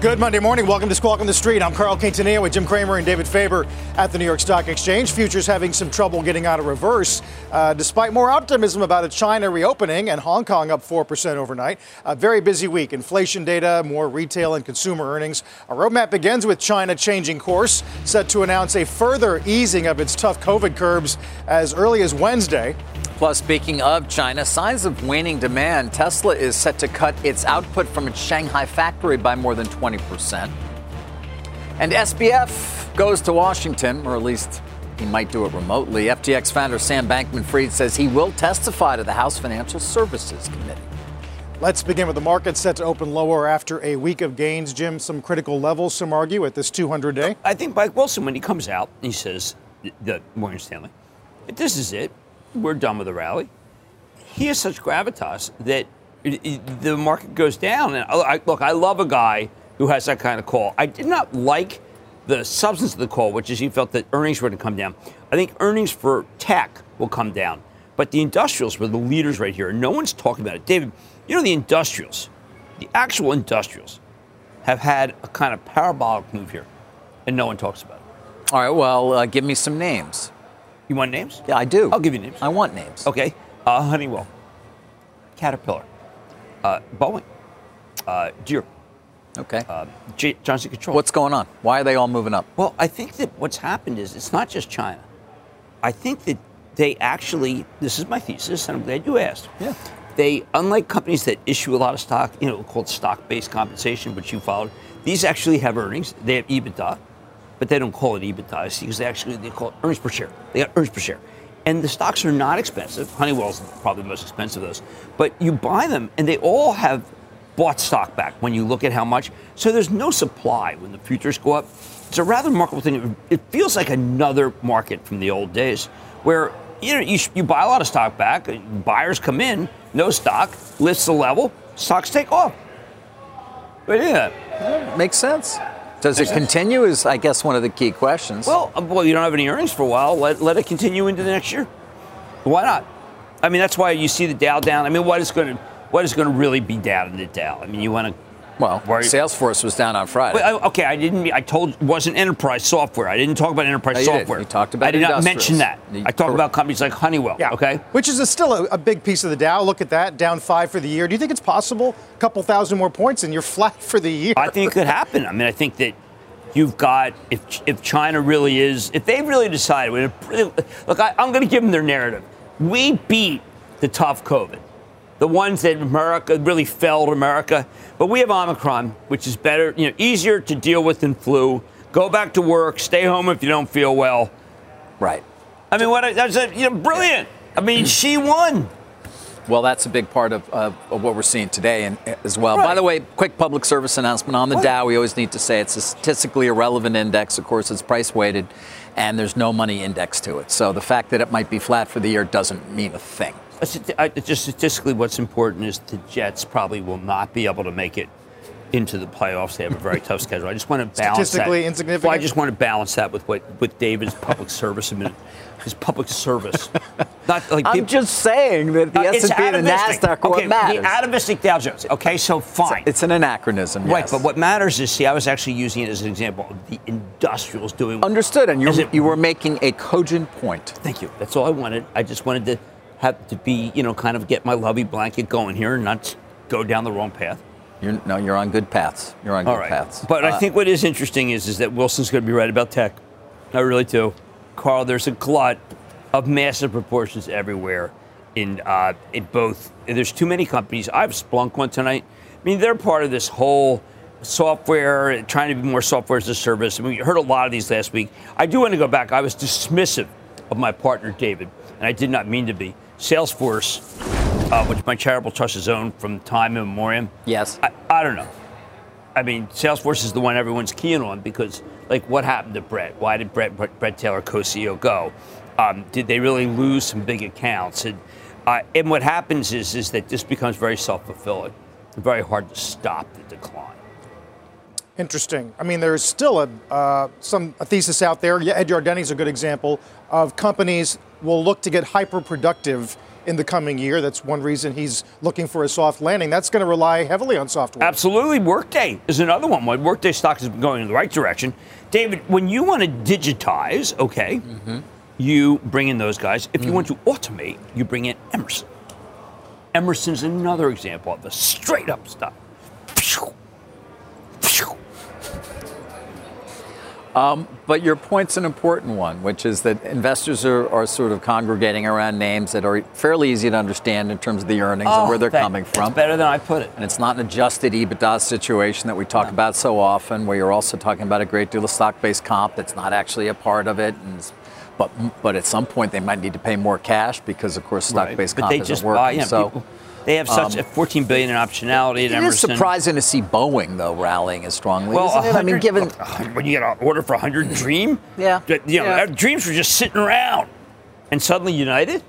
Good Monday morning. Welcome to Squawk on the Street. I'm Carl Quintanilla with Jim Cramer and David Faber at the New York Stock Exchange. Futures having some trouble getting out of reverse, uh, despite more optimism about a China reopening and Hong Kong up 4% overnight. A very busy week. Inflation data, more retail and consumer earnings. Our roadmap begins with China changing course, set to announce a further easing of its tough COVID curbs as early as Wednesday. Plus, speaking of China, signs of waning demand. Tesla is set to cut its output from its Shanghai factory by more than 20%. And SBF goes to Washington, or at least he might do it remotely. FTX founder Sam Bankman Fried says he will testify to the House Financial Services Committee. Let's begin with the market set to open lower after a week of gains. Jim, some critical levels, some argue, at this 200 day. I think Mike Wilson, when he comes out, he says, the Morgan Stanley, this is it we're done with the rally. He has such gravitas that it, it, the market goes down. And I, look, I love a guy who has that kind of call. I did not like the substance of the call, which is he felt that earnings were going to come down. I think earnings for tech will come down, but the industrials were the leaders right here, and no one's talking about it. David, you know the industrials, the actual industrials, have had a kind of parabolic move here, and no one talks about it. All right, well, uh, give me some names. You want names? Yeah, I do. I'll give you names. I want names. Okay. Uh, Honeywell, Caterpillar, uh, Boeing, uh, Deere. Okay. Uh, J- Johnson Control. What's going on? Why are they all moving up? Well, I think that what's happened is it's not just China. I think that they actually, this is my thesis, and I'm glad you asked. Yeah. They, unlike companies that issue a lot of stock, you know, called stock-based compensation, which you followed, these actually have earnings. They have EBITDA but they don't call it EBITDA because they actually they call it earnings per share. They got earnings per share. And the stocks are not expensive. Honeywell's probably the most expensive of those. But you buy them and they all have bought stock back when you look at how much. So there's no supply when the futures go up. It's a rather remarkable thing. It feels like another market from the old days where you know you, you buy a lot of stock back, buyers come in, no stock, lifts the level, stocks take off. But yeah, makes sense. Does it continue? Is I guess one of the key questions. Well, uh, well, you don't have any earnings for a while. Let, let it continue into the next year. Why not? I mean, that's why you see the Dow down. I mean, what is going to what is going to really be down in the Dow? I mean, you want to. Well, Salesforce was down on Friday. Well, okay, I didn't. I told it wasn't enterprise software. I didn't talk about enterprise no, you software. Did. You talked about. I did not mention that. You, I talked about companies like Honeywell. Yeah. Okay. Which is a, still a, a, big piece of the Dow. Look at that, down five for the year. Do you think it's possible? A couple thousand more points, and you're flat for the year. I think it could happen. I mean, I think that You've got if if China really is if they really decide look I, I'm going to give them their narrative. We beat the tough COVID, the ones that America really failed America, but we have Omicron, which is better, you know, easier to deal with than flu. Go back to work, stay home if you don't feel well. Right. I mean, what that's a, you know brilliant. I mean, Xi won. Well, that's a big part of, of, of what we're seeing today and, eh, as well. Right. By the way, quick public service announcement on the what? Dow. We always need to say it's a statistically irrelevant index. Of course, it's price weighted, and there's no money index to it. So the fact that it might be flat for the year doesn't mean a thing. Uh, uh, uh, just statistically, what's important is the Jets probably will not be able to make it into the playoffs. They have a very tough schedule. I just want to balance Statistically that. insignificant. Well, I just want to balance that with what with David's public service minute. his public service. Not like I'm people, just saying that the uh, S&P and the Nasdaq okay, what matters. The atomistic Dow Jones. Okay, so fine. It's, it's an anachronism. Right, yes. but what matters is, see, I was actually using it as an example of the industrials doing. Understood, and you you were making a cogent point. Thank you. That's all I wanted. I just wanted to have to be, you know, kind of get my lovey blanket going here and not go down the wrong path. You're, no, you're on good paths. You're on good right. paths. But uh, I think what is interesting is, is that Wilson's going to be right about tech. I really do. Carl, there's a glut of massive proportions everywhere. In, uh, in both, there's too many companies. I have Splunk one tonight. I mean, they're part of this whole software, trying to be more software as a service. I mean, we heard a lot of these last week. I do want to go back. I was dismissive of my partner, David, and I did not mean to be. Salesforce, uh, which my charitable trust has owned from time immemorial. Yes. I, I don't know. I mean, Salesforce is the one everyone's keen on because, like, what happened to Brett? Why did Brett, Brett, Bret Taylor, co-CEO, go? Um, did they really lose some big accounts? And, uh, and what happens is, is that this becomes very self-fulfilling, very hard to stop the decline. Interesting. I mean, there's still a uh, some a thesis out there. Yeah, Ed Yardeni is a good example of companies will look to get hyper productive in the coming year. That's one reason he's looking for a soft landing. That's going to rely heavily on software. Absolutely. Workday is another one. Workday stock has been going in the right direction. David, when you want to digitize, okay, mm-hmm. you bring in those guys. If mm-hmm. you want to automate, you bring in Emerson. Emerson's another example of the straight up stock. Um, but your point's an important one, which is that investors are, are, sort of congregating around names that are fairly easy to understand in terms of the earnings oh, and where they're that, coming from. better than I put it. And it's not an adjusted EBITDA situation that we talk no. about so often, where you're also talking about a great deal of stock-based comp that's not actually a part of it. But but at some point they might need to pay more cash because, of course, stock-based right. comp isn't just working. Buy, yeah, so. People, they have such um, a 14 billion in optionality. At it Emerson. surprising to see Boeing though rallying as strongly. Well, isn't it? I mean, given when you get an order for 100 Dream, yeah, you know, yeah. Dreams were just sitting around, and suddenly United.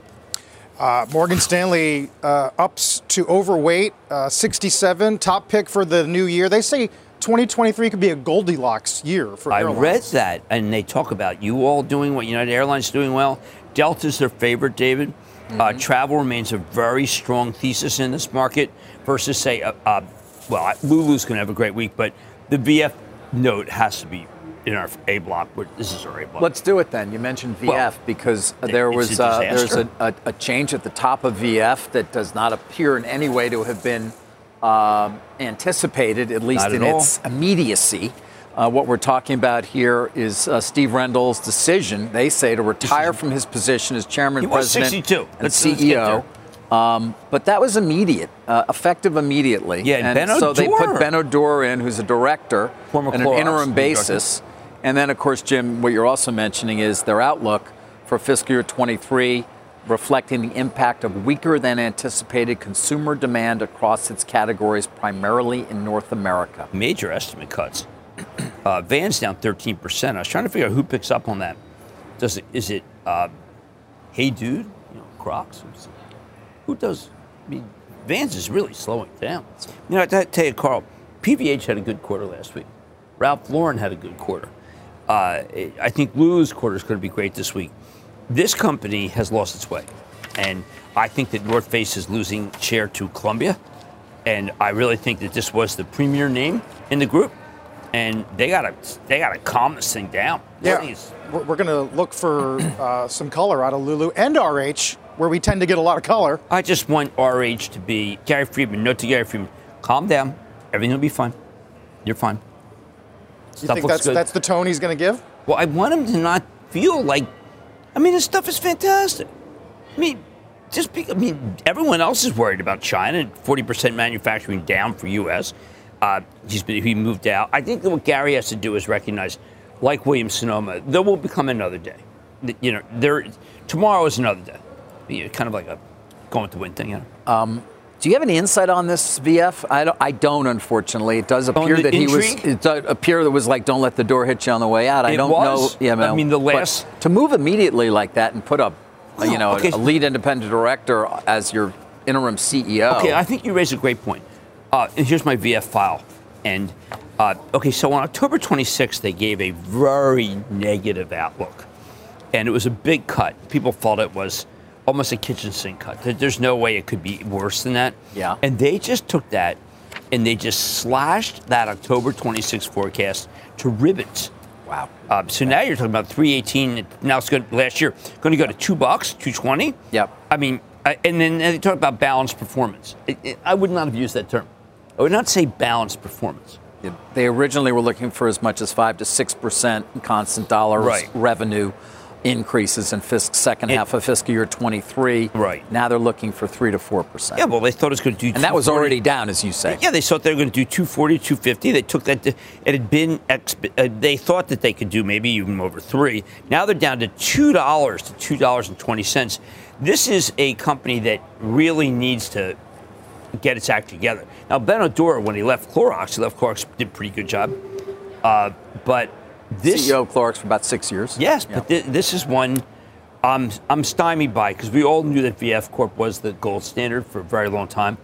Uh, Morgan Stanley uh, ups to overweight, uh, 67, top pick for the new year. They say 2023 could be a Goldilocks year for I airlines. read that, and they talk about you all doing what United Airlines doing well. Delta's their favorite, David. Uh, mm-hmm. Uh, travel remains a very strong thesis in this market versus, say, uh, uh, well, Lulu's going to have a great week, but the VF note has to be in our A block. This is our A block. Let's do it then. You mentioned VF well, because there was a uh, there's a, a, a, change at the top of VF that does not appear in any way to have been um, anticipated, at least not in at its immediacy. Uh, what we're talking about here is uh, Steve Rendle's decision, they say, to retire from his position as chairman, he president, 62. and let's, CEO. Let's um, but that was immediate, uh, effective immediately. Yeah, and, and so they put Benno Dorer in, who's a director, Former on an interim basis. And then, of course, Jim, what you're also mentioning is their outlook for fiscal year 23, reflecting the impact of weaker than anticipated consumer demand across its categories, primarily in North America. Major estimate cuts. Uh, Vans down 13%. I was trying to figure out who picks up on that. Does it, is it, uh, hey dude, you know, Crocs? Who does? I mean, Vans is really slowing down. You know, I tell you, Carl, PVH had a good quarter last week. Ralph Lauren had a good quarter. Uh, I think Lulu's quarter is going to be great this week. This company has lost its way, and I think that North Face is losing share to Columbia, and I really think that this was the premier name in the group and they gotta they gotta calm this thing down. Yeah, Please. we're, we're gonna look for uh, some color out of Lulu and RH, where we tend to get a lot of color. I just want RH to be Gary Friedman. Note to Gary Friedman: calm down, everything will be fine. You're fine. You think that's good. that's the tone he's gonna give? Well, I want him to not feel like. I mean, this stuff is fantastic. I mean, just be, I mean, everyone else is worried about China. Forty percent manufacturing down for U.S. Uh, he's been, he moved out. I think what Gary has to do is recognize, like Williams Sonoma, there will become another day. You know, there tomorrow is another day. You know, kind of like a going to win thing. You know? um, do you have any insight on this VF? I don't, I don't unfortunately. It does appear that he was. It does appear that was like, don't let the door hit you on the way out. I it don't was. know. Yeah, I mean, the last to move immediately like that and put up, you know, okay. a lead independent director as your interim CEO. Okay, I think you raise a great point. Uh, here's my VF file. And uh, okay, so on October 26th, they gave a very negative outlook. And it was a big cut. People thought it was almost a kitchen sink cut. There's no way it could be worse than that. Yeah. And they just took that and they just slashed that October 26th forecast to ribbons. Wow. Uh, so now you're talking about 318. Now it's going last year going to go to two bucks, 220. Yep. I mean, and then they talk about balanced performance. It, it, I would not have used that term. I would not say balanced performance. They originally were looking for as much as five to six percent constant dollar right. revenue increases in fiscal second It- half of fiscal year 23. Right. Now they're looking for 3 to 4%. Yeah, well, they thought it was going to do and that was already down, as you say. Yeah, they thought they were going to do 240, 250. They took that. To, it had been. Exp- uh, they thought that they could do maybe even over three. Now they're down to two dollars to two dollars and twenty cents. This is a company that really needs to get its act together. Now Benno Dorer, when he left Clorox, he left Clorox did a pretty good job. Uh, but this CEO of Clorox for about six years. Yes, Yeah. but thi- this is one I'm, I'm stymied by because we all knew that VF Corp was the gold standard for a very long time.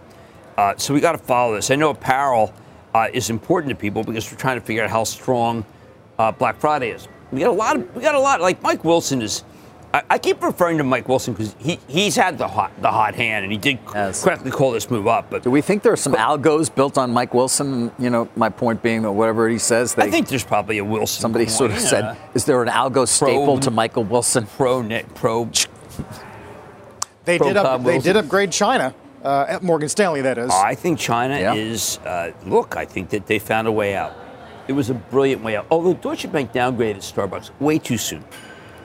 Uh, so we got to follow this. I know apparel uh, is important to people because we're trying to figure out how strong uh, Black Friday is. We got a lot. Of, we got a lot. Like Mike Wilson is. I, I keep referring to Mike Wilson because he, he's had the hot the hot hand and he did Yes. correctly call this move up. But Do we think there are some algos built on Mike Wilson? You know, my point being that whatever he says, they, I think there's probably a Wilson. somebody sort of coin, said, is there an algo staple to Michael Wilson? pro net pro. They Pro did, up, they did upgrade China, uh, at Morgan Stanley, that is. I think China Yeah. is. Uh, look, I think that they found a way out. It was a brilliant way out. Although Deutsche Bank downgraded Starbucks way too soon.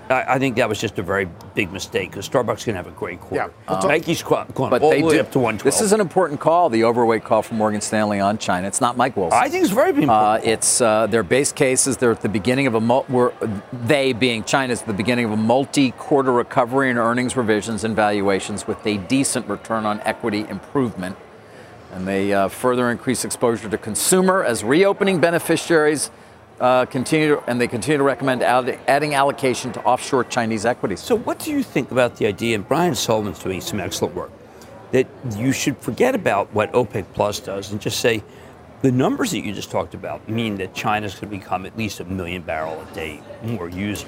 I, I think that was just a very big mistake because Starbucks can have a great quarter. Yeah. We'll talk- Nike's gone But all they the way do. up to 112. This is an important call, the overweight call from Morgan Stanley on China. It's not Mike Wilson. I think it's very important. Uh, it's uh, their base cases. They're at the beginning of a mul- were, they being China is the beginning of a multi-quarter recovery in earnings revisions and valuations with a decent return on equity improvement, and they uh, further increase exposure to consumer as reopening beneficiaries uh, continue and they continue to recommend add, adding allocation to offshore Chinese equities. So, what do you think about the idea? And Brian Sullivan's doing some excellent work. That you should forget about what OPEC Plus does and just say the numbers that you just talked about mean that China's going to become at least a million barrel a day more user.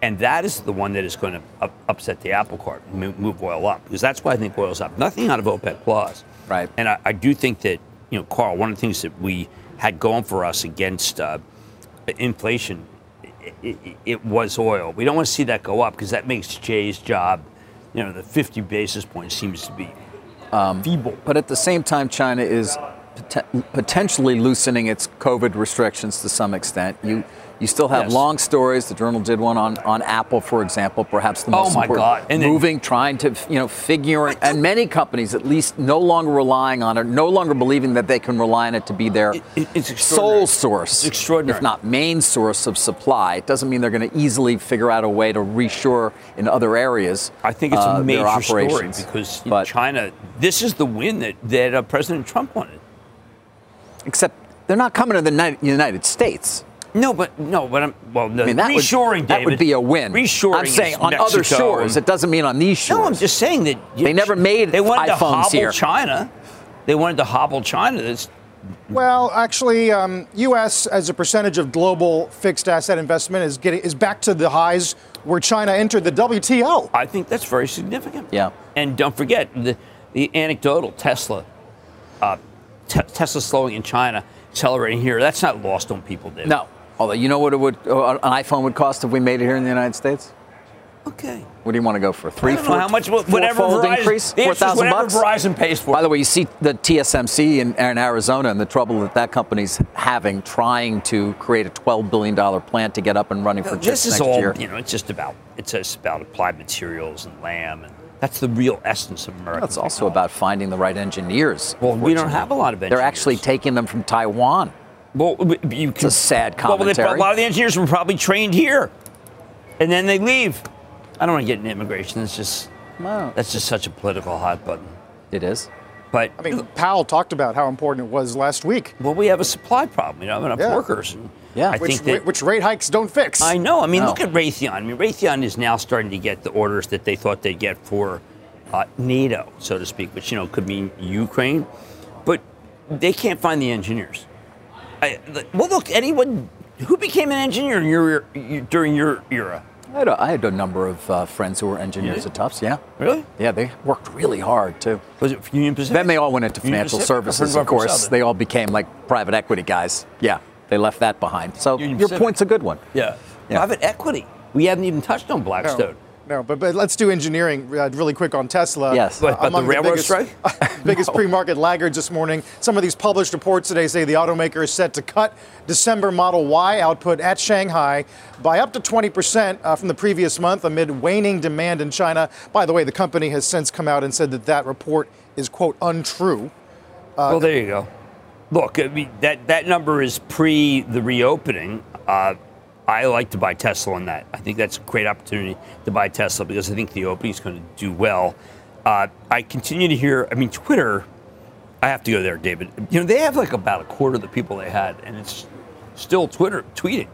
And that is the one that is going to up, upset the apple cart and move, move oil up because that's why I think oil's up. Nothing out of OPEC Plus. Right. And I, I do think that, you know, Carl, one of the things that we had going for us against uh, inflation, it, it, it was oil. We don't want to see that go up because that makes Jay's job, you know, the 50 basis points seems to be um, feeble. But at the same time, China is pot- potentially loosening its COVID restrictions to some extent. You you still have Yes. long stories. The journal did one on, on Apple, for example, perhaps the Oh most my important. God. And then- moving, trying to you know figure, and many companies at least no longer relying on it, no longer believing that they can rely on it to be their It- it- it's extraordinary. sole source, It's extraordinary. if not main source of supply. It doesn't mean they're going to easily figure out a way to reshore in other areas. I think it's uh, a their major story because But- China, this is the win that, that uh, President Trump wanted. except they're not coming to the United- United States. No, but no, but I'm well. No, I mean, that reshoring, would, that would be a win. Reshoring. I'm saying is on other shores. and- It doesn't mean on these shores. No, I'm just saying that you- They never made They wanted to iPhones hobble here. China. They wanted to hobble China. That's Well, actually, um, U.S. as a percentage of global fixed asset investment is getting is back to the highs where China entered the WTO. I think that's very significant. Yeah. And don't forget the the anecdotal Tesla, uh, te- Tesla slowing in China, accelerating here. That's not lost on people, David. No. Although you know what it would uh, an iPhone would cost if we made it here in the United States. Okay. What do you want to go for? Three, don't know how much. Whatever fourfold Verizon, increase, four thousand whatever bucks. Verizon pays for. By the way, you see the TSMC in, in Arizona and the trouble that that company's having trying to create a $12 billion plant to get up and running for is next all. year. You know, it's just about. It's just about applied materials and Lam, and that's the real essence of America. It's also about finding the right engineers. Well, we don't have a lot of They're actually taking them from Taiwan. Well, you can, a sad Well, they- commentary. a lot of the engineers were probably trained here, and then they leave. I don't want to get into immigration. It's just Well, that's just such a political hot button. it is. But I mean, Powell talked about how important it was last week, well, we have a supply problem. You know, enough Yeah. workers. And Yeah. I which, think that which rate hikes don't fix. I know. I mean, No. look at Raytheon. I mean, Raytheon is now starting to get the orders that they thought they'd get for uh, NATO, so to speak, which you know could mean Ukraine, but they can't find the engineers. I, well, look, anyone who became an engineer in your, your, during your era, I had a, I had a number of uh, friends who were engineers at Tufts. Yeah. really? Yeah, they worked really hard too. Was it Union Pacific? Then they all went into financial Pacific? I've heard services, of course. They all became like private equity guys. Yeah, they left that behind. So Union your Pacific. point's a good one. Yeah. Yeah. Private equity. We haven't even touched on Blackstone. no, but, but let's do engineering uh, really quick on Tesla. Yes. What, about the Among railroad biggest, strike? biggest pre-market laggards this morning. Some of these published reports today say the automaker is set to cut December Model Y output at Shanghai by up to 20% uh, from the previous month amid waning demand in China. By the way, the company has since come out and said that that report is quote untrue. well, there you go. Look, I mean, that, that number is pre the reopening. Uh, I like to buy Tesla on that. I think that's a great opportunity to buy Tesla because I think the opening is going to do well. Uh, I continue to hear, I mean, Twitter, I have to go there, David. You know, they have like about a quarter of the people they had, and it's still Twitter tweeting,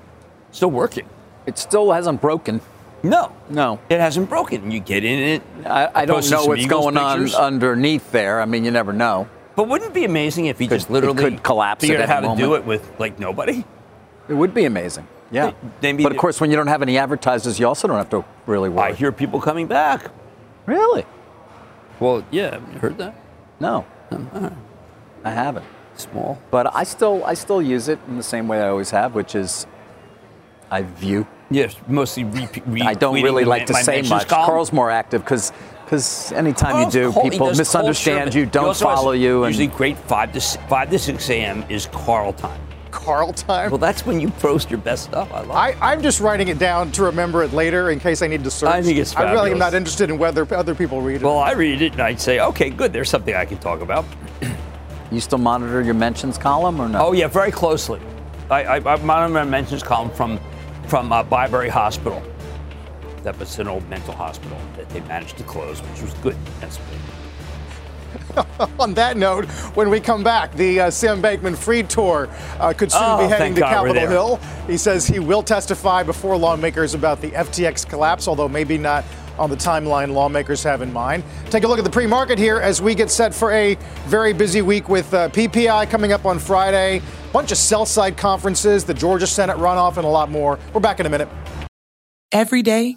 still working. It still hasn't broken. No, No. it hasn't broken. You get in it. I, I don't know what's Eagles going pictures. on underneath there. I mean, you never know. But wouldn't it be amazing if he Could- just literally could collapse figured out how any to do it with like nobody? It would be amazing. Yeah. Maybe but of course, when you don't have any advertisers, you also don't have to really worry. I hear people coming back. Really? Well, yeah, Have you heard that? No. Um, I haven't. Small. But I still, I still use it in the same way I always have, which is I view. Yes, mostly repeat. Re- I don't really like to say much. column. Carl's more active because because anytime Carl's you do, he people misunderstand you, don't follow you, and Usually, great five to five to six a.m. is Carl time. Carl time. Well, that's when you post your best stuff. I love. I, I'm just writing it down to remember it later in case I need to search. I think it's I really am not interested in whether other people read it. well, I read it and I'd say, okay, good. There's something I can talk about. you still monitor your mentions column or no? Oh yeah, very closely. I, I, I monitor my mentions column from from uh, Byberry Hospital. That was an old mental hospital that they managed to close, which was good. That's On that note, when we come back, the uh, Sam Bankman Fried tour uh, could soon Oh, be heading to God Capitol. Hill. He says he will testify before lawmakers about the FTX collapse, although maybe not on the timeline lawmakers have in mind. Take a look at the pre market here as we get set for a very busy week with uh, PPI coming up on Friday, a bunch of sell side conferences, the Georgia Senate runoff, and a lot more. We're back in a minute. Every day,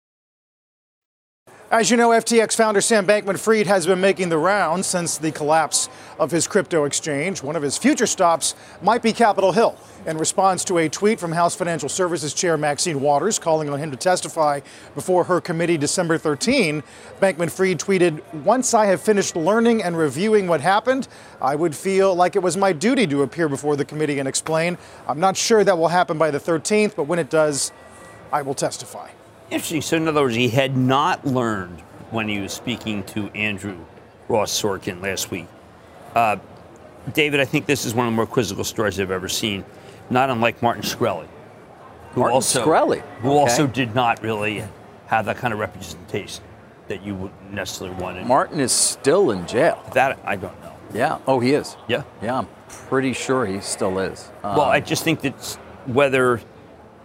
As you know, FTX founder Sam Bankman Fried has been making the rounds since the collapse of his crypto exchange. One of his future stops might be Capitol Hill. In response to a tweet from House Financial Services Chair Maxine Waters calling on him to testify before her committee December 13, Bankman Fried tweeted, Once I have finished learning and reviewing what happened, I would feel like it was my duty to appear before the committee and explain. I'm not sure that will happen by the 13th, but when it does, I will testify. Interesting. So, in other words, he had not learned when he was speaking to Andrew Ross Sorkin last week. Uh, David, I think this is one of the more quizzical stories I've ever seen, not unlike Martin Shkreli. Who Martin also, Shkreli, Who okay. also did not really have that kind of representation that you would necessarily want. in- Martin is still in jail. That I don't know. Yeah. Oh, he is. Yeah. Yeah, I'm pretty sure he still is. Um, Well, I just think that whether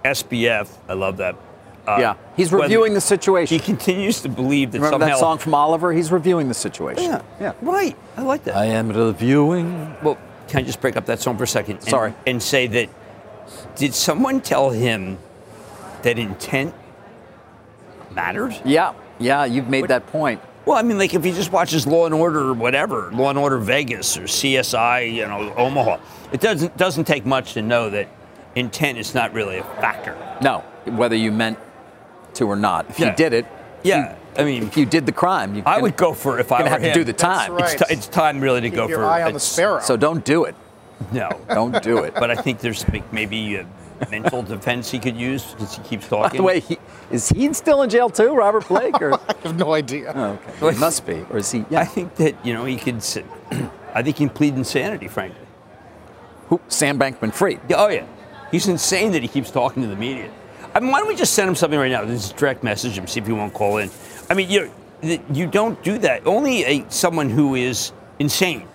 SBF, I love that. Uh, yeah, he's reviewing the situation. He continues to believe that Remember somehow. that song from Oliver? He's reviewing the situation. Yeah, Yeah. right. I like that. I am reviewing. Well, can I just break up that song for a second? and- Sorry. And say that did someone tell him that intent matters? Yeah. Yeah, you've made that point. Well, I mean, like if he just watches Law and Order or whatever, Law and Order Vegas or CSI, you know, Omaha, it doesn't doesn't take much to know that intent is not really a factor. No, whether you meant to or not. If Yeah. you did it, Yeah, I mean, if you did the crime, you I would go for if I were have to do the time. right. It's, ti- it's time really to Keep go your for. eye on the sparrow. So don't do it. No, Don't do it. but I think there's maybe a mental defense he could use because he keeps By talking. the way, he, is he still in jail too, Robert Blake? Or I have no idea. oh, okay. he must be, or is he? Yeah. I think that you know he could. I think he can plead insanity, frankly. Who? Sam Bankman-Fried. Oh yeah, he's insane that he keeps talking to the media. I mean, why don't we just send him something right now? This direct message him, see if he won't call in. I mean, you you don't do that. Only a someone who is insane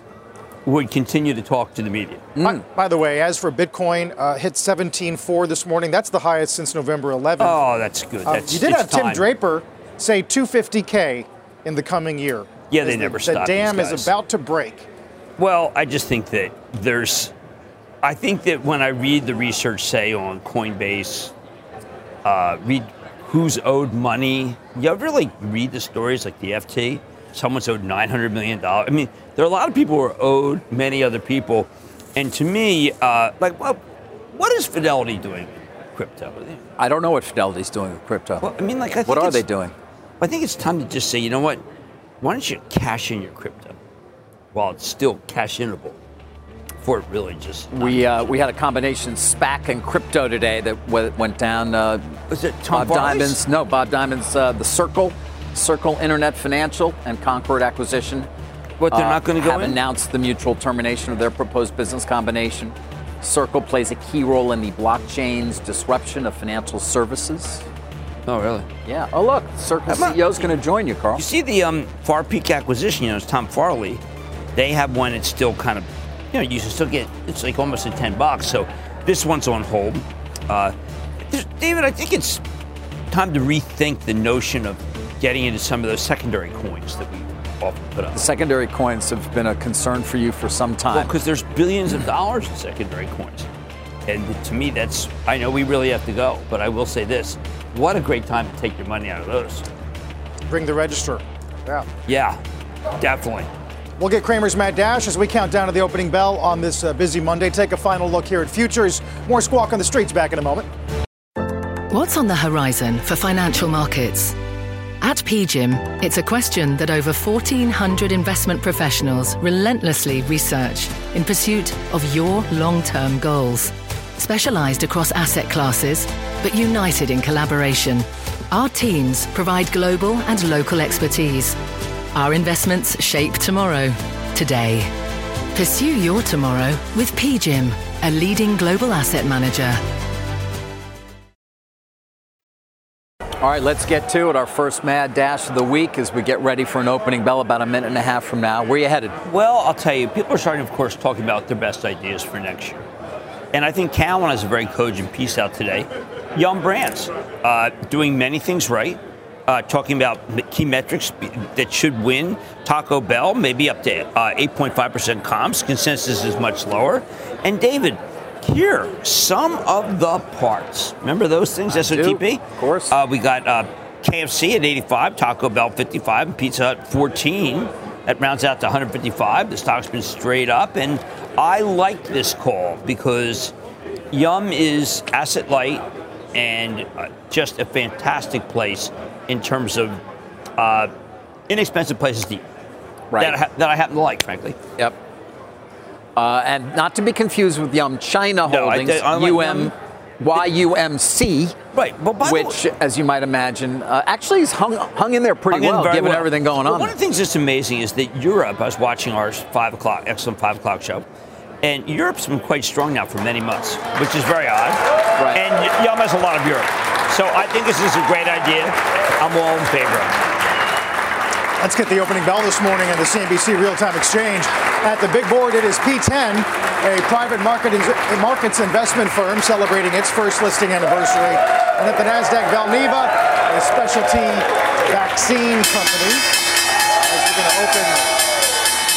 would continue to talk to the media. By, by the way, as for Bitcoin, uh, hit 17.4 this morning. That's the highest since November 11th. Oh, that's good. Uh, That's you did it's have Tim. Draper say 250k in the coming year. Yeah, they As the- never The dam is about to break. Well, I just think that there's. I think that when I read the research, say on Coinbase, uh, read who's owed money. You ever like read the stories like the FT? Someone's owed nine hundred million dollars. I mean, there are a lot of people who are owed many other people, and to me, uh, like, well, what is Fidelity doing with crypto? I don't know what Fidelity's doing with crypto. Well, I mean, like, I think what are they doing? I think it's time to just say, you know what? Why don't you cash in your crypto while it's still cash inable? Before it really just. We uh, we had a combination SPAC and crypto today that w- went down. Uh, Was it Tom Bob Farley's? Diamond's? No, Bob Diamond's uh, the Circle, Circle Internet Financial and Concord acquisition. What, they're uh, not gonna go have in? announced the mutual termination of their proposed business combination. Circle plays a key role in the blockchain's disruption of financial services. Oh, really? Yeah. Oh, look, Circle How about- CEO is going to join you, Carl. You see the um, Far Peak acquisition, you know, it's Tom Farley. They have one that's still kind of, you know, you can still get, it's like almost at 10 bucks. So this one's on hold. Uh, David, I think it's time to rethink the notion of getting into some of those secondary coins that we often put up. The secondary coins have been a concern for you for some time. Well, because there's billions of dollars in secondary coins. And to me, that's, I know we really have to go, but I will say this what a great time to take your money out of those. Bring the register. Yeah. Yeah, definitely. We'll get Cramer's Mad Dash as we count down to the opening bell on this uh, busy Monday. Take a final look here at futures. More squawk on the streets back in a moment. What's on the horizon for financial markets? At PGIM, it's a question that over 1,400 investment professionals relentlessly research in pursuit of your long term goals. Specialized across asset classes, but united in collaboration, our teams provide global and local expertise. Our investments shape tomorrow, today. Pursue your tomorrow with PGIM, a leading global asset manager. All right, let's get to it. Our first mad dash of the week as we get ready for an opening bell about a minute and a half from now. Where are you headed? Well, I'll tell you, people are starting, of course, talking about their best ideas for next year. And I think Cowen has a very cogent piece out today. Yum Brands, uh, doing many things right, uh, talking about key metrics that should win. Taco Bell, maybe up to uh, 8.5% comps. Consensus is much lower. And David, here, some of the parts. Remember those things, SOTP? Of course. Uh, we got uh, KFC at 85, Taco Bell 55, and Pizza Hut 14. That rounds out to 155. The stock's been straight up, and I like this call because Yum is asset light and uh, just a fantastic place in terms of uh, inexpensive places to eat. Right. That I, ha- that I happen to like, frankly. Yep. Uh, and not to be confused with Yum China No, I- Holdings, I like UM, Yum. YUMC, Right. But by the which, way, as you might imagine, uh, actually is hung, hung in there pretty well, given well. everything going Well, on. One of the things that's amazing is that Europe. I was watching our five o'clock, excellent five o'clock show, and Europe's been quite strong now for many months, which is very odd. Right. And Yum has a lot of Europe, so I think this is a great idea. I'm all in favor. of it. Let's get the opening bell this morning on the CNBC Real Time Exchange. At the big board, it is P10, a private market markets investment firm celebrating its first listing anniversary. And at the NASDAQ, Valneva, a specialty vaccine company. As we're going to open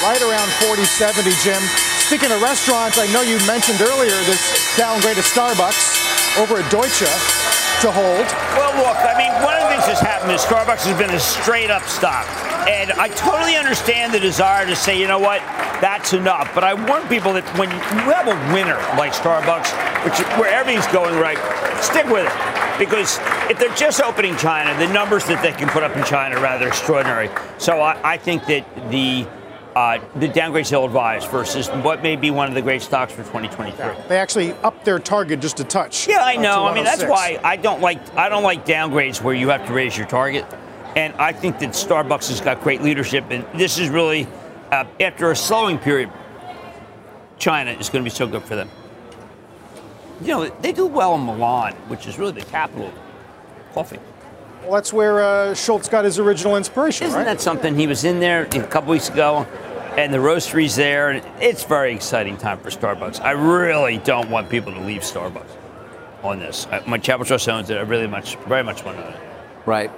right around 4070, Jim. Speaking of restaurants, I know you mentioned earlier this downgrade of Starbucks over at Deutsche. to hold. Well, look, I mean, one of the things that's happened is Starbucks has been a straight up stock. And I totally understand the desire to say, you know what, that's enough. But I warn people that when you have a winner like Starbucks, which where everything's going right, stick with it. Because if they're just opening China, the numbers that they can put up in China are rather extraordinary. So I, I think that the uh, the downgrades ill advised versus what may be one of the great stocks for 2023. They actually upped their target just a touch. Yeah, I uh, know. to I mean, that's why I don't like I don't like downgrades where you have to raise your target. And I think that Starbucks has got great leadership, and this is really uh, after a slowing period. China is going to be so good for them. You know, they do well in Milan, which is really the capital of coffee. Well, that's where uh, Schultz got his original inspiration, Isn't right? that something? He was in there a couple weeks ago, and the roastery's there. And it's very exciting time for Starbucks. I really don't want people to leave Starbucks on this. I, my Chapel Trust owns it. I really much, very much want to own it. Right.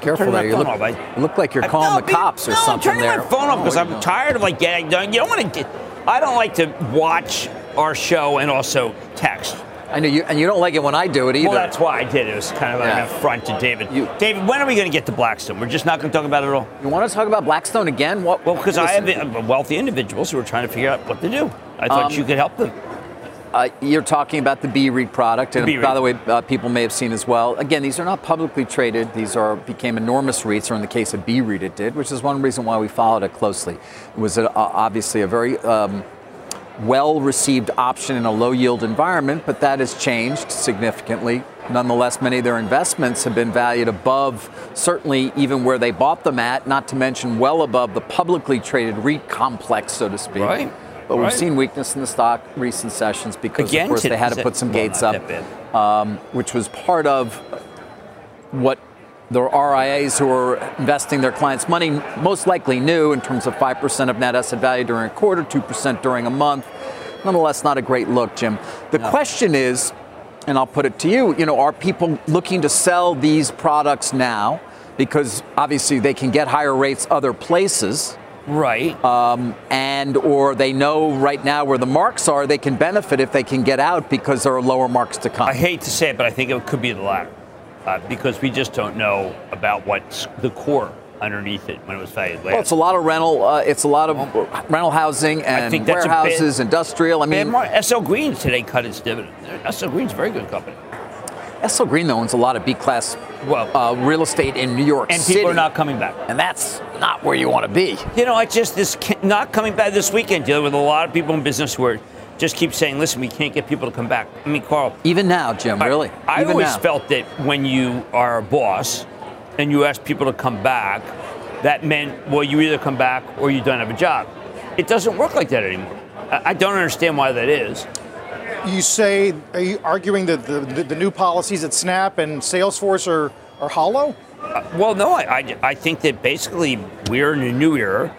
Careful Turn there. that You phone look, off, I- you look like you're calling no, the be- cops or no, something I'm turning there. my phone off because Oh, I'm no. tired of like getting done. You don't want to get. I don't like to watch our show and also text. I know you, and you don't like it when I do it either. Well, that's why I did it. It was kind of Yeah. an affront to David. You- David, when are we going to get to Blackstone? We're just not going to talk about it at all. you want to talk about Blackstone again? What? Well, because I have uh, wealthy individuals who are trying to figure out what to do. I thought Um, you could help them. Uh, you're talking about the B REIT product, and B-REIT. by the way, uh, people may have seen as well. Again, these are not publicly traded; these are became enormous REITs, or in the case of B REIT, it did, which is one reason why we followed it closely. It was a, uh, obviously a very um, well-received option in a low-yield environment, but that has changed significantly. Nonetheless, many of their investments have been valued above, certainly even where they bought them at. Not to mention well above the publicly traded REIT complex, so to speak. Right. But we've seen weakness in the stock recent sessions because, Again, of course, they had to put some gates up, um, which was part of what the RIAs who are investing their clients' money most likely knew in terms of 5% of net asset value during a quarter, 2% during a month. Nonetheless, not a great look, Jim. The question is, and I'll put it to you, you know, are people looking to sell these products now? Because obviously they can get higher rates other places Right. Um, and or they know right now where the marks are they can benefit if they can get out because there are lower marks to come I hate to say it, but I think it could be the latter. Uh, because we just don't know about what's the core underneath it when it was valued well, it's a lot of rental uh, it's a lot of rental housing and think that's a warehouses bit- industrial i mean SL Green today cut its dividend. SL Green's a very good company. SL Green though owns a lot of b-class Well- uh, real estate in new york And city people are not coming back. and that's not where you want to be You know, I just this not coming back this weekend. Dealing with a lot of people in business who are just keep saying, "Listen, we can't get people to come back." I mean, Carl, even now jim I- really I, even always now. felt that when you are a boss and you ask people to come back, that meant well, you either come back or you don't have a job. It doesn't work like that anymore. I, I don't understand why that is. You say, are you arguing that the, the, the new policies at Snap and Salesforce are, are hollow? Uh, well, no, I, I, I think that basically we're in a new era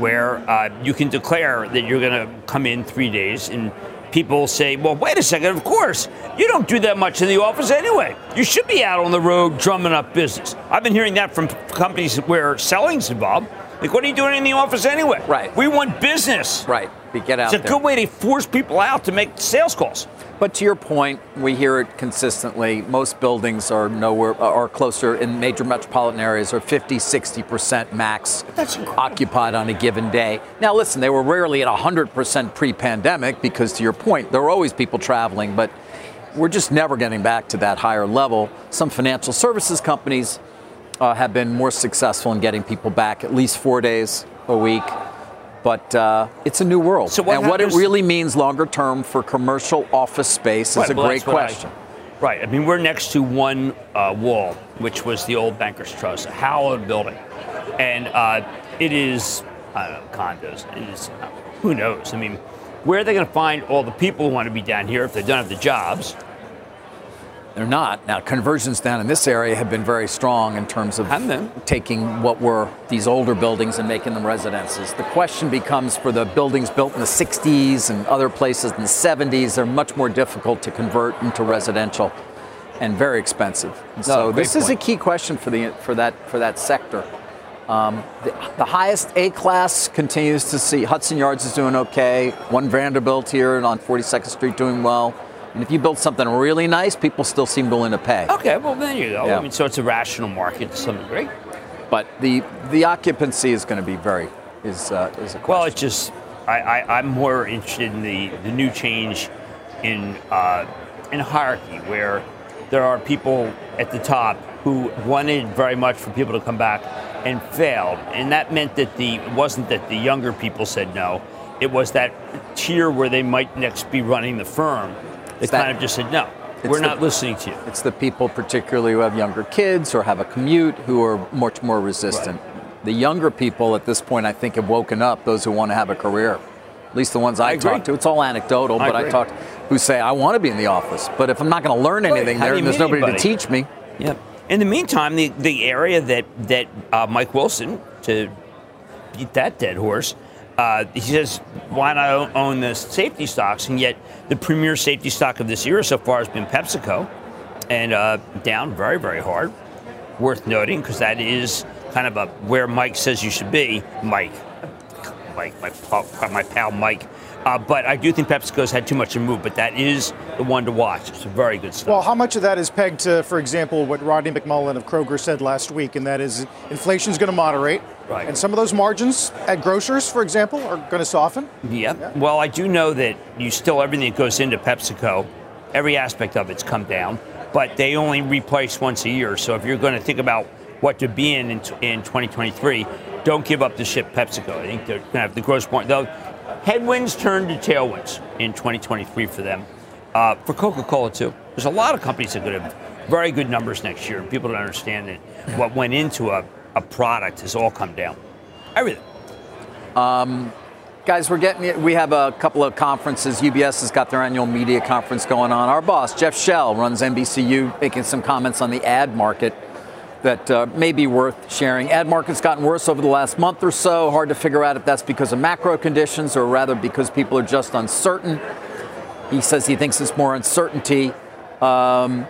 where uh, you can declare that you're going to come in three days and people say, well, wait a second, of course, you don't do that much in the office anyway. You should be out on the road drumming up business. I've been hearing that from companies where selling's involved. Like, what are you doing in the office anyway? Right. We want business. right we get out It's a there. good way to force people out to make sales calls. But to your point, we hear it consistently. Most buildings are nowhere are closer in major metropolitan areas are 50, 60% max occupied on a given day. Now listen, they were rarely at 100% pre-pandemic because to your point, there were always people traveling, but we're just never getting back to that higher level. Some financial services companies uh, have been more successful in getting people back at least 4 days a week. But uh, it's a new world. So what and what it really means longer term for commercial office space is a well, great what I- question. right. I mean, we're next to one uh, wall, which was the old Bankers Trust, a hallowed building. And uh, it is, I don't know, condos. It is, who knows? I mean, where are they going to find all the people who want to be down here if they don't have the jobs? They're not. Now, conversions down in this area have been very strong in terms of taking what were these older buildings and making them residences. The question becomes for the buildings built in the 60s and other places in the 70s, they're much more difficult to convert into residential and very expensive. And so this is a key question for the for that for that sector. Um, the, the highest A class continues to see Hudson Yards is doing okay. One Vanderbilt here and on 42nd Street doing well. And if you build something really nice, people still seem willing to pay. Okay, well there you go. Yeah. I mean, so it's a rational market to some degree. But the the occupancy is going to be very is uh, is a question. Well, it's just I, I, I'm more interested in the, the new change in uh, in hierarchy, where there are people at the top who wanted very much for people to come back and failed, and that meant that the it wasn't that the younger people said no, it was that tier where they might next be running the firm. They that- kind of just said no, we're the- not listening to you. It's the people, particularly who have younger kids or have a commute, who are much more resistant. The younger people at this point, I think, have woken up. Those who want to have a career, at least the ones I, I talk to. It's all anecdotal, I but I agree. talk who say I want to be in the office. But if I'm not going to learn anything do there, and there's nobody to teach me. Yep. In the meantime, the, the area that that uh, Mike Wilson to beat that dead horse, uh, he says, why not own- the safety stocks? And yet, the premier safety stock of this year so far has been PepsiCo, and uh, down very very hard. Worth noting because that is kind of a where Mike says you should be, Mike. Mike, my my pal Mike. Uh, but I do think PepsiCo's had too much to move, but that is the one to watch. It's a very good stock. Well, how much of that is pegged to, for example, what Rodney McMullen of Kroger said last week, and that is inflation is going to moderate, Right. and some of those margins at grocers, for example, are going to soften. Yep. Well, I do know that you still everything that goes into PepsiCo, every aspect of it's come down, but they only replace once a year. So if you're going to think about what to be in in, in 2023, don't give up the ship PepsiCo. I think they're going to have the gross point. Headwinds turned to tailwinds in 2023 for them. Uh, for Coca-Cola too. There's a lot of companies that could have very good numbers next year. And people don't understand that what went into a, a product has all come down. Everything. Guys, we're getting it. We have a couple of conferences. UBS has got their annual media conference going on. Our boss, Jeff Shell, runs NBCU, making some comments on the ad market that uh, may be worth sharing. Ad market's gotten worse over the last month or so. Hard to figure out if that's because of macro conditions or rather because people are just uncertain. He says he thinks it's more uncertainty. Um,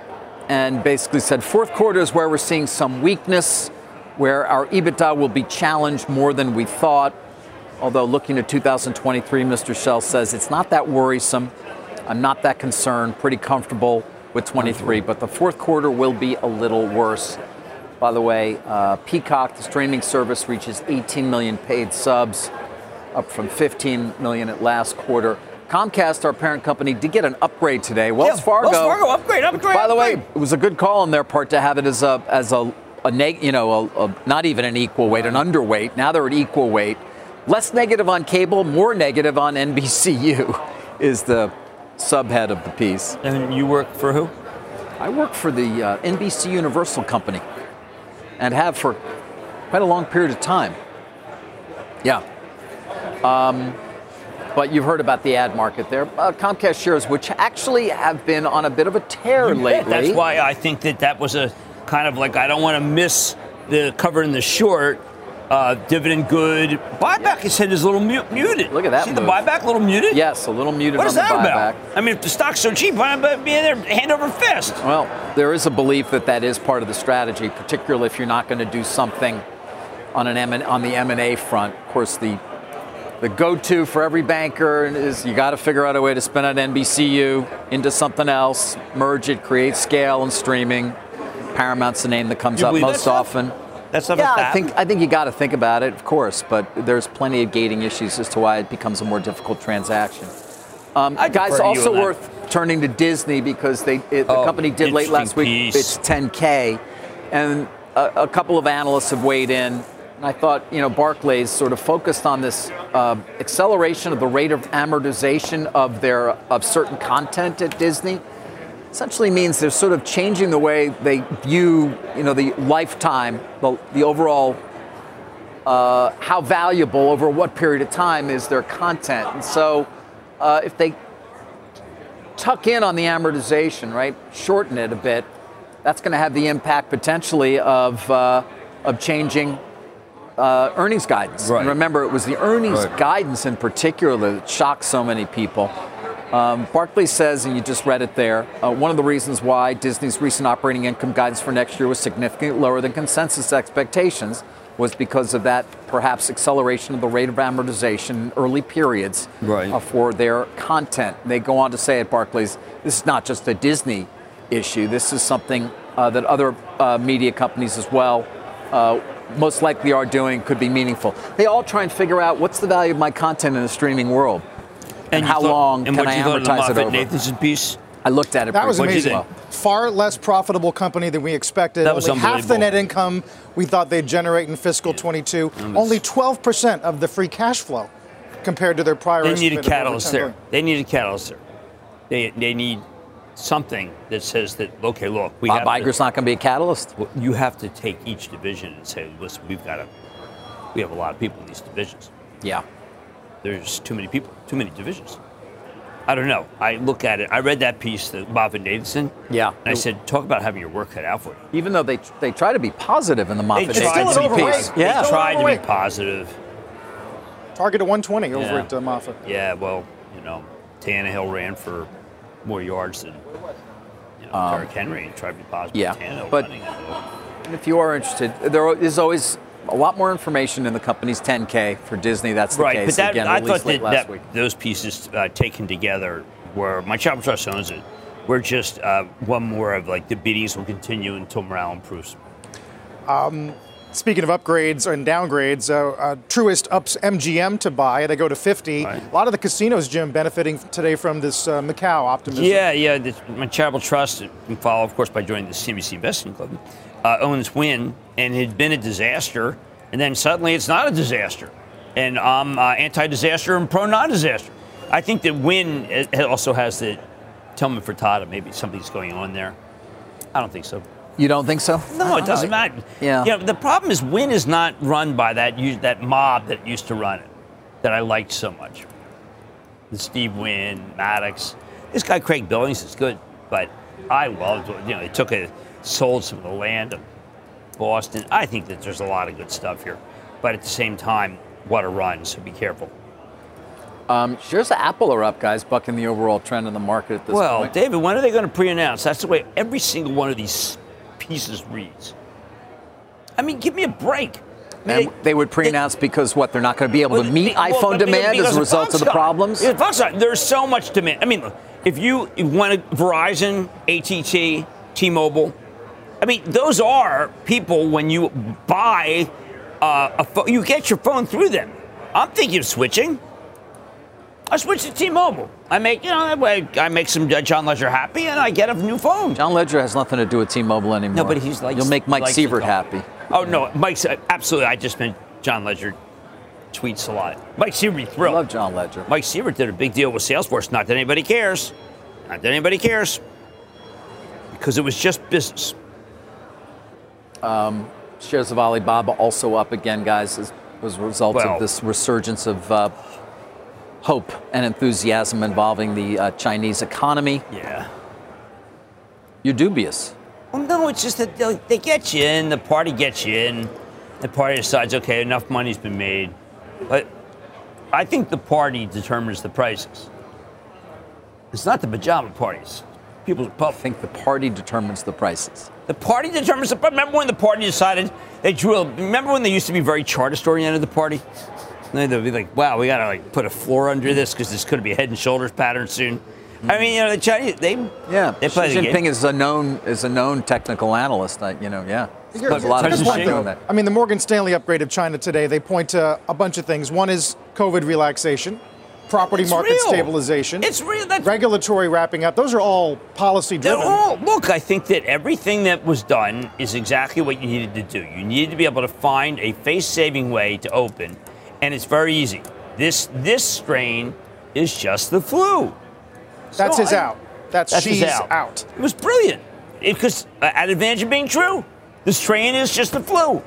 and basically said fourth quarter is where we're seeing some weakness, where our EBITDA will be challenged more than we thought. Although looking at 2023, Mr. Shell says it's not that worrisome. I'm not that concerned, pretty comfortable with 23, but the fourth quarter will be a little worse. By the way, uh, Peacock, the streaming service, reaches 18 million paid subs, up from 15 million at last quarter. Comcast, our parent company, did get an upgrade today. Wells Yeah, Fargo. Wells Fargo, upgrade, upgrade, By the way, it was a good call on their part to have it as a as a, a neg, you know, a, a, not even an equal weight, an underweight. Now they're at equal weight. Less negative on cable, more negative on NBCU, is the subhead of the piece. And you work for who? I work for the uh, NBC Universal Company, and have for quite a long period of time. Yeah. Um, but you've heard about the ad market there. Uh, Comcast shares, which actually have been on a bit of a tear You bet. lately. That's why I think that that was a kind of like I don't want to miss the cover in the short. Uh, dividend good. Buyback, it said, is a little mu- muted. Look at that See the buyback, a little muted? Yes, a little muted What is that buyback. about? I mean, if the stock's so cheap, why be there hand over fist? Well, there is a belief that that is part of the strategy, particularly if you're not going to do something on an M- on the M&A front. Of course, the the go-to for every banker is you got to figure out a way to spin out NBCU into something else, merge it, create scale and streaming. Paramount's the name that comes You up most often. That stuff Yeah, is I think I think you got to think about it, of course, but there's plenty of gating issues as to why it becomes a more difficult transaction. Um, I guys, defer you also on that. worth turning to Disney because they it, the Oh, company did late last week interesting its 10K, and a, a couple of analysts have weighed in. And I thought, you know, Barclays sort of focused on this uh, acceleration of the rate of amortization of their of certain content at Disney essentially means they're sort of changing the way they view, you know, the lifetime, the, the overall, uh, how valuable over what period of time is their content. And so uh, if they tuck in on the amortization, right, shorten it a bit, that's going to have the impact potentially of, uh, of changing uh, earnings guidance. Right. And remember, it was the earnings Right. guidance in particular that shocked so many people. Um, Barclays says, and you just read it there, uh, one of the reasons why Disney's recent operating income guidance for next year was significantly lower than consensus expectations was because of that perhaps acceleration of the rate of amortization in early periods Right. uh, for their content. They go on to say at Barclays, this is not just a Disney issue. This is something uh, that other uh, media companies as well uh, most likely are doing could be meaningful. They all try and figure out what's the value of my content in the streaming world and, you how thought- long and can what I you thought of the amortize it over. Nathanson piece? I looked at it. That was briefly. amazing. Well. Far less profitable company than we expected. That was Only half the net income we thought they'd generate in fiscal 22. Only 12% of the free cash flow compared to their prior They need a catalyst there. They need a catalyst there. They, they need something that says that okay, look, we Bob have Iger's to, not going to be a catalyst. well, you have to take each division and say, listen, we've got to, we have a lot of people in these divisions. Yeah. There's too many people, too many divisions. I don't know. I look at it. I read that piece, the Bob and Davidson. Yeah. And I said, talk about having your work cut out for you. Even though they they try to be positive in the Moffett They tried still to an be overweight. positive. Yeah. They Still tried to be positive. Target of 120 over Yeah. at uh, Moffett. Yeah, well, you know, Tannehill ran for more yards than you know, Derrick Henry and tried to be positive. Um, yeah, Tannehill but- running it, though. And if you are interested, there is always a lot more information in the company's 10K for Disney. That's the right, case. but that, Again, I released thought that, last that week. those pieces uh, taken together were my Chapel Trust owns it. We're just uh, one more of like the beatings will continue until morale improves. Speaking of upgrades and downgrades, uh, uh, Truist ups MGM to buy. They go to 50. Right. A lot of the casinos, Jim, benefiting today from this uh, Macau optimism. Yeah, yeah. The, my charitable trust, you can follow, of course, by joining the CNBC Investing Club, uh, owns Wynn, and it had been a disaster, and then suddenly it's not a disaster. And I'm uh, anti-disaster and pro-non-disaster. I think that it also has the Tilman Fertitta. Maybe something's going on there. I don't think so. You don't think so? No, it doesn't matter. Yeah. You know, the problem is Wynn is not run by that that mob that used to run it, that I liked so much. The Steve Wynn, Maddox. This guy Craig Billings is good, but I loved. You know, it took a sold some of the land of Boston. I think that there's a lot of good stuff here, but at the same time, what a run. So be careful. Um, shares of Apple are up, guys, bucking the overall trend in the market at this Well, point. David, when are they going to pre-announce? That's the way every single one of these pieces reads. I mean, give me a break. I mean, and they would pre-announce because what? They're not going to be able to meet well, iPhone demand as a result of the problems. Yeah, Foxconn, there's so much demand. I mean, look, if you want Verizon, ATT, T-Mobile, I mean, those are people when you buy uh, a phone, you get your phone through them. I'm thinking of switching. I switch to T-Mobile. I make, you know, that way I make some uh, John Legere happy, and I get a new phone. John Legere has nothing to do with T-Mobile anymore. No, but he's like You'll make Mike Sievert happy. Oh no, Mike's uh, absolutely. I just meant John Legere tweets a lot. Mike Sievert I love John Legere. Mike Sievert did a big deal with Salesforce. Not that anybody cares. Not that anybody cares. Because it was just business. Shares of Alibaba also up again, guys, as, as a result Well- of this resurgence of uh, hope and enthusiasm involving the uh, Chinese economy. Yeah. You're dubious. Well, no, it's just that they, they get you in, the party gets you in, the party decides, okay, enough money's been made. But I think the party determines the prices. It's not the pajama parties. People I think the party determines the prices. The party determines the. Remember when the party decided they drew? A, remember when they used to be very chartist oriented? The party. And they'd be like, "Wow, we gotta like put a floor under this because this could be a head and shoulders pattern soon." I mean, you know, the Chinese they Yeah, they play Xi the game. is a known is a known technical analyst. I, you know, yeah. Here's- a lot of here's his one doing that. I mean, the Morgan Stanley upgrade of China today, they point to a bunch of things. One is COVID relaxation, property It's market real. stabilization, It's real. That's regulatory wrapping up. Those are all policy driven. all, look, I think that everything that was done is exactly what you needed to do. You needed to be able to find a face-saving way to open, and it's very easy. This this strain is just the flu. That's So his I- out. That's, That's she's out. out. It was brilliant because uh, at advantage of being true, the strain is just the flu.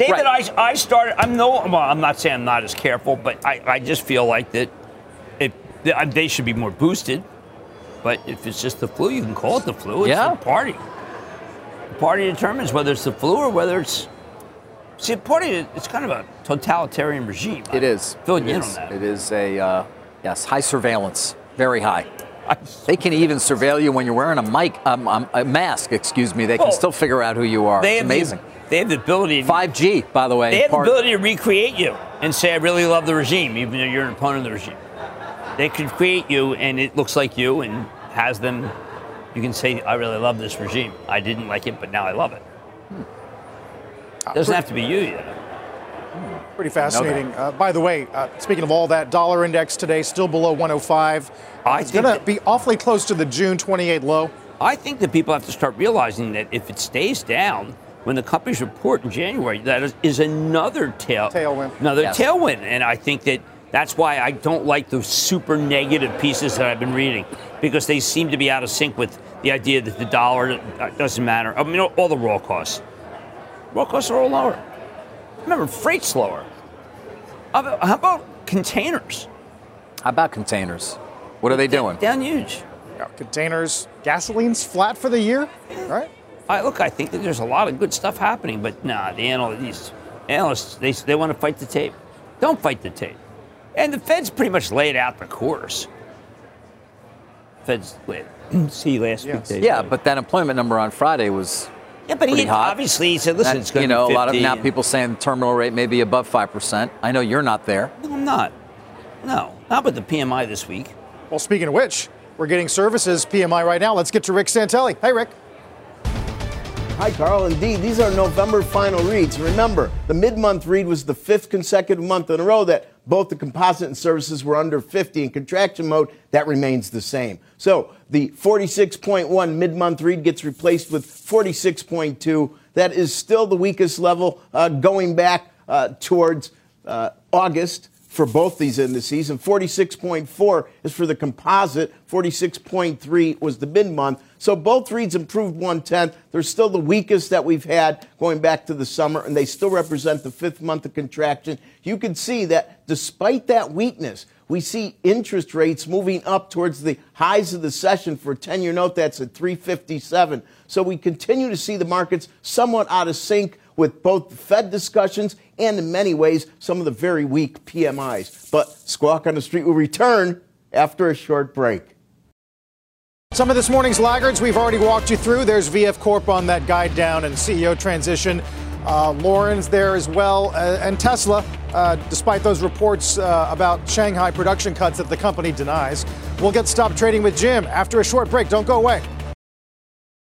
David, Right. I, I started. I'm no. Well, I'm not saying I'm not as careful, but I, I just feel like that it they should be more boosted. But if it's just the flu, you can call it the flu. It's Yeah. the party. The party determines whether it's the flu or whether it's. See, the party, it's kind of a totalitarian regime. It is. Fill It you in is. on that. It is a uh, yes, high surveillance, very high. They can even surveil you when you're wearing a mic, um, um, a mask. Excuse me. They can Well, still figure out who you are. They It's amazing. The, they have the ability. 5G, by the way. They have part- the ability to recreate you and say, "I really love the regime," even though you're an opponent of the regime. They can create you, and it looks like you, and has them. You can say, "I really love this regime. I didn't like it, but now I love it." Uh, Doesn't have to be you. Yet. Pretty fascinating. Uh, by the way, uh, speaking of all that, dollar index today still below 105. I it's going to be awfully close to the June 28 low. I think that people have to start realizing that if it stays down, when the companies report in January, that is, is another tail, Tailwind. another Yes. tailwind. And I think that that's why I don't like those super negative pieces that I've been reading because they seem to be out of sync with the idea that the dollar uh, doesn't matter. I mean, all the raw costs. Raw costs are all lower. Remember, freight's lower. How about, how about containers? How about containers? What are they doing? Down huge. Yeah, containers, gasoline's flat for the year, right? I look, I think that there's a lot of good stuff happening, but nah, the analysts, analysts, they, they want to fight the tape. Don't fight the tape. And the Fed's pretty much laid out the course. Fed's laid. See last Yes. week. Yeah, but that employment number on Friday was yeah, but he hot. obviously he said, "Listen, That- it's going you to know be a lot of now people saying the terminal rate may be above five percent. I know you're not there. No, I'm not. No, not with the PMI this week. Well, speaking of which, we're getting services PMI right now. Let's get to Rick Santelli. Hey, Rick. Hi, Carl. Indeed, these are November final reads. Remember, the mid month read was the fifth consecutive month in a row that both the composite and services were under 50. In contraction mode, that remains the same. So the 46.1 mid month read gets replaced with 46.2. That is still the weakest level uh, going back uh, towards uh, August for both these indices, and 46.4 is for the composite. 46.3 was the mid month. So both reads improved one tenth. They're still the weakest that we've had going back to the summer, and they still represent the fifth month of contraction. You can see that despite that weakness, we see interest rates moving up towards the highs of the session for a 10 year note that's at 357. So we continue to see the markets somewhat out of sync with both the Fed discussions and, in many ways, some of the very weak PMIs. But Squawk on the Street will return after a short break. Some of this morning's laggards we've already walked you through. There's VF Corp on that guide down and CEO transition. Uh, Lauren's there as well, uh, and Tesla, uh, despite those reports uh, about Shanghai production cuts that the company denies. We'll get Stop Trading with Jim after a short break. Don't go away.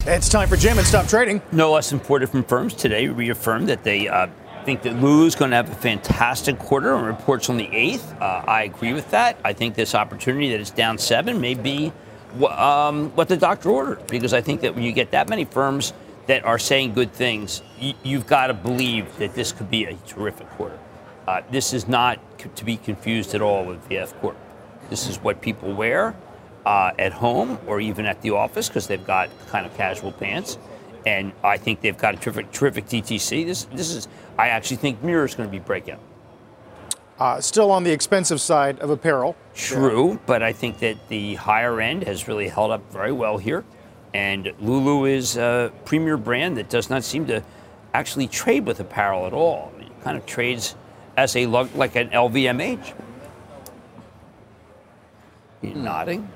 It's time for Jim and Stop Trading. No less important from firms today reaffirmed that they uh, think that Lulu's going to have a fantastic quarter and reports on the 8th. Uh, I agree with that. I think this opportunity that it's down seven may be um, what the doctor ordered because I think that when you get that many firms that are saying good things, you've got to believe that this could be a terrific quarter. Uh, this is not to be confused at all with VF Corp. This is what people wear uh, at home or even at the office because they've got kind of casual pants. And I think they've got a terrific, terrific DTC. This, this is, I actually think Mirror is going to be breakout. Uh, still on the expensive side of apparel. True, but I think that the higher end has really held up very well here. And Lulu is a premier brand that does not seem to actually trade with apparel at all. It kind of trades as a lug- like an LVMH. You nodding?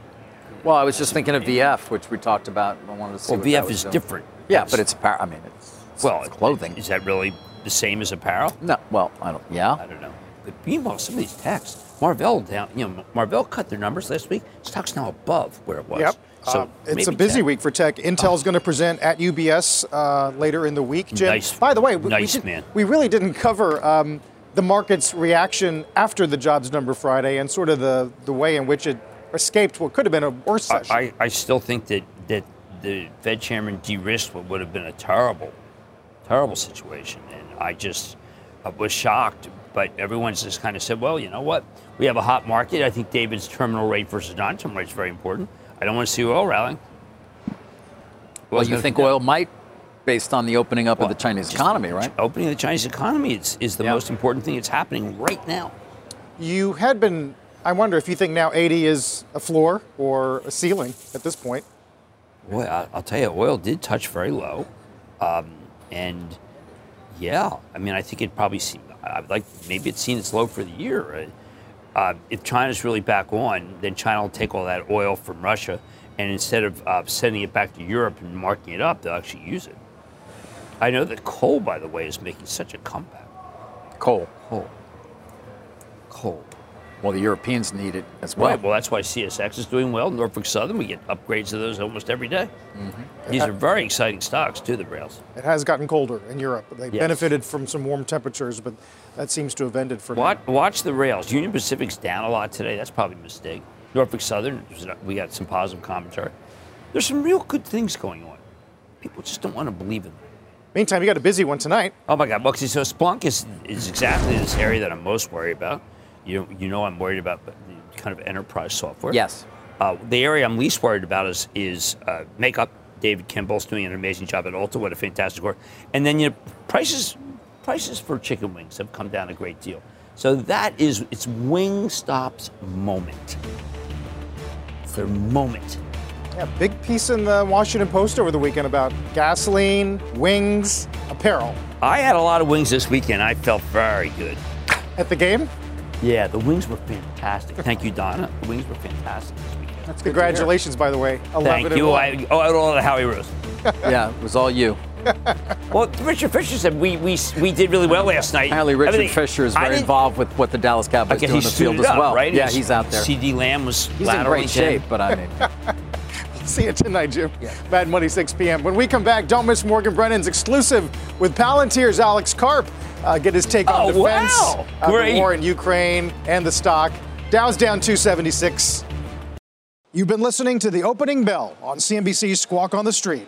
Well, I was just thinking of VF, which we talked about. I wanted to see. Well, what VF was is doing. different. Yeah, It's- but it's apparel. I mean, it's, it's well, it's clothing. Is that really the same as apparel? No, well, I don't. Yeah. I don't know. But meanwhile, some of these techs, Marvell down. You know, Marvell cut their numbers last week. Stock's now above where it was. Yep. So Uh, it's a busy tech. week for tech. Intel's going to present at UBS uh, later in the week. Jim, Nice- by the way, we, nice we, did- we really didn't cover um, the market's reaction after the jobs number Friday and sort of the, the way in which it escaped what could have been a worse session. I, I still think that, that the Fed chairman de-risked what would have been a terrible, terrible situation. And I just uh, was shocked. But everyone's just kind of said, well, you know what? We have a hot market. I think David's terminal rate versus non-terminal rate is very important. I don't want to see oil rallying. well, Oil's you think oil might, based on the opening up Well, of the Chinese economy, right? Opening the Chinese economy is, is the Yeah. most important thing that's happening right now. you had been, I wonder if you think now 80 is a floor or a ceiling at this point. Boy, I, I'll tell you, oil did touch very low, um, and yeah, I mean, I think it probably. See, I'd like maybe it's seen its low for the year. Uh, if China's really back on, then China will take all that oil from Russia, and instead of uh, sending it back to Europe and marking it up, they'll actually use it. I know that coal, by the way, is making such a comeback. Coal. Coal. Coal. Well, the Europeans need it as well. Right. Well, that's why CSX is doing well. Norfolk Southern, we get upgrades to those almost every day. Mm-hmm. These are very exciting stocks, too, the rails. It has gotten colder in Europe. They Yes. benefited from some warm temperatures, but that seems to have ended for now. Watch, watch the rails. Union Pacific's down a lot today. That's probably a mistake. Norfolk Southern, we got some positive commentary. There's some real good things going on. People just don't want to believe in them. Meantime, you got a busy one tonight. Oh my God! Well, see, so Splunk is is exactly this area that I'm most worried about. You you know I'm worried about the kind of enterprise software. Yes. Uh, the area I'm least worried about is is uh, makeup. David Kimbell's doing an amazing job at Ulta. What a fantastic work! And then you know prices prices for chicken wings have come down a great deal. So that is it's Wingstop's moment. It's their moment. Yeah, big piece in the Washington Post over the weekend about gasoline, wings, apparel. I had a lot of wings this weekend. I felt very good. At the game? Yeah, the wings were fantastic. Thank you, Donna. The wings were fantastic this weekend. That's Congratulations, by the way. 11 Thank you. one. I, oh, I rolled to Howie Rose. yeah, it was all you. Well, Richard Fisher said we we, we did really well last night. Apparently, Richard Everything- Fisher is very involved with what the Dallas Cowboys Okay, do in the field suited as up, well. right? Yeah, He's- he's out there. CeeDee Lamb was He's in great shape, but I mean, See you tonight, Jim. Mad Money, 6 p.m. When we come back, don't miss Morgan Brennan's exclusive with Palantir's Alex Karp. Uh, get his take on Oh, defense, wow. uh, the war in Ukraine, and the stock. Dow's down 276. You've been listening to the opening bell on CNBC's Squawk on the Street.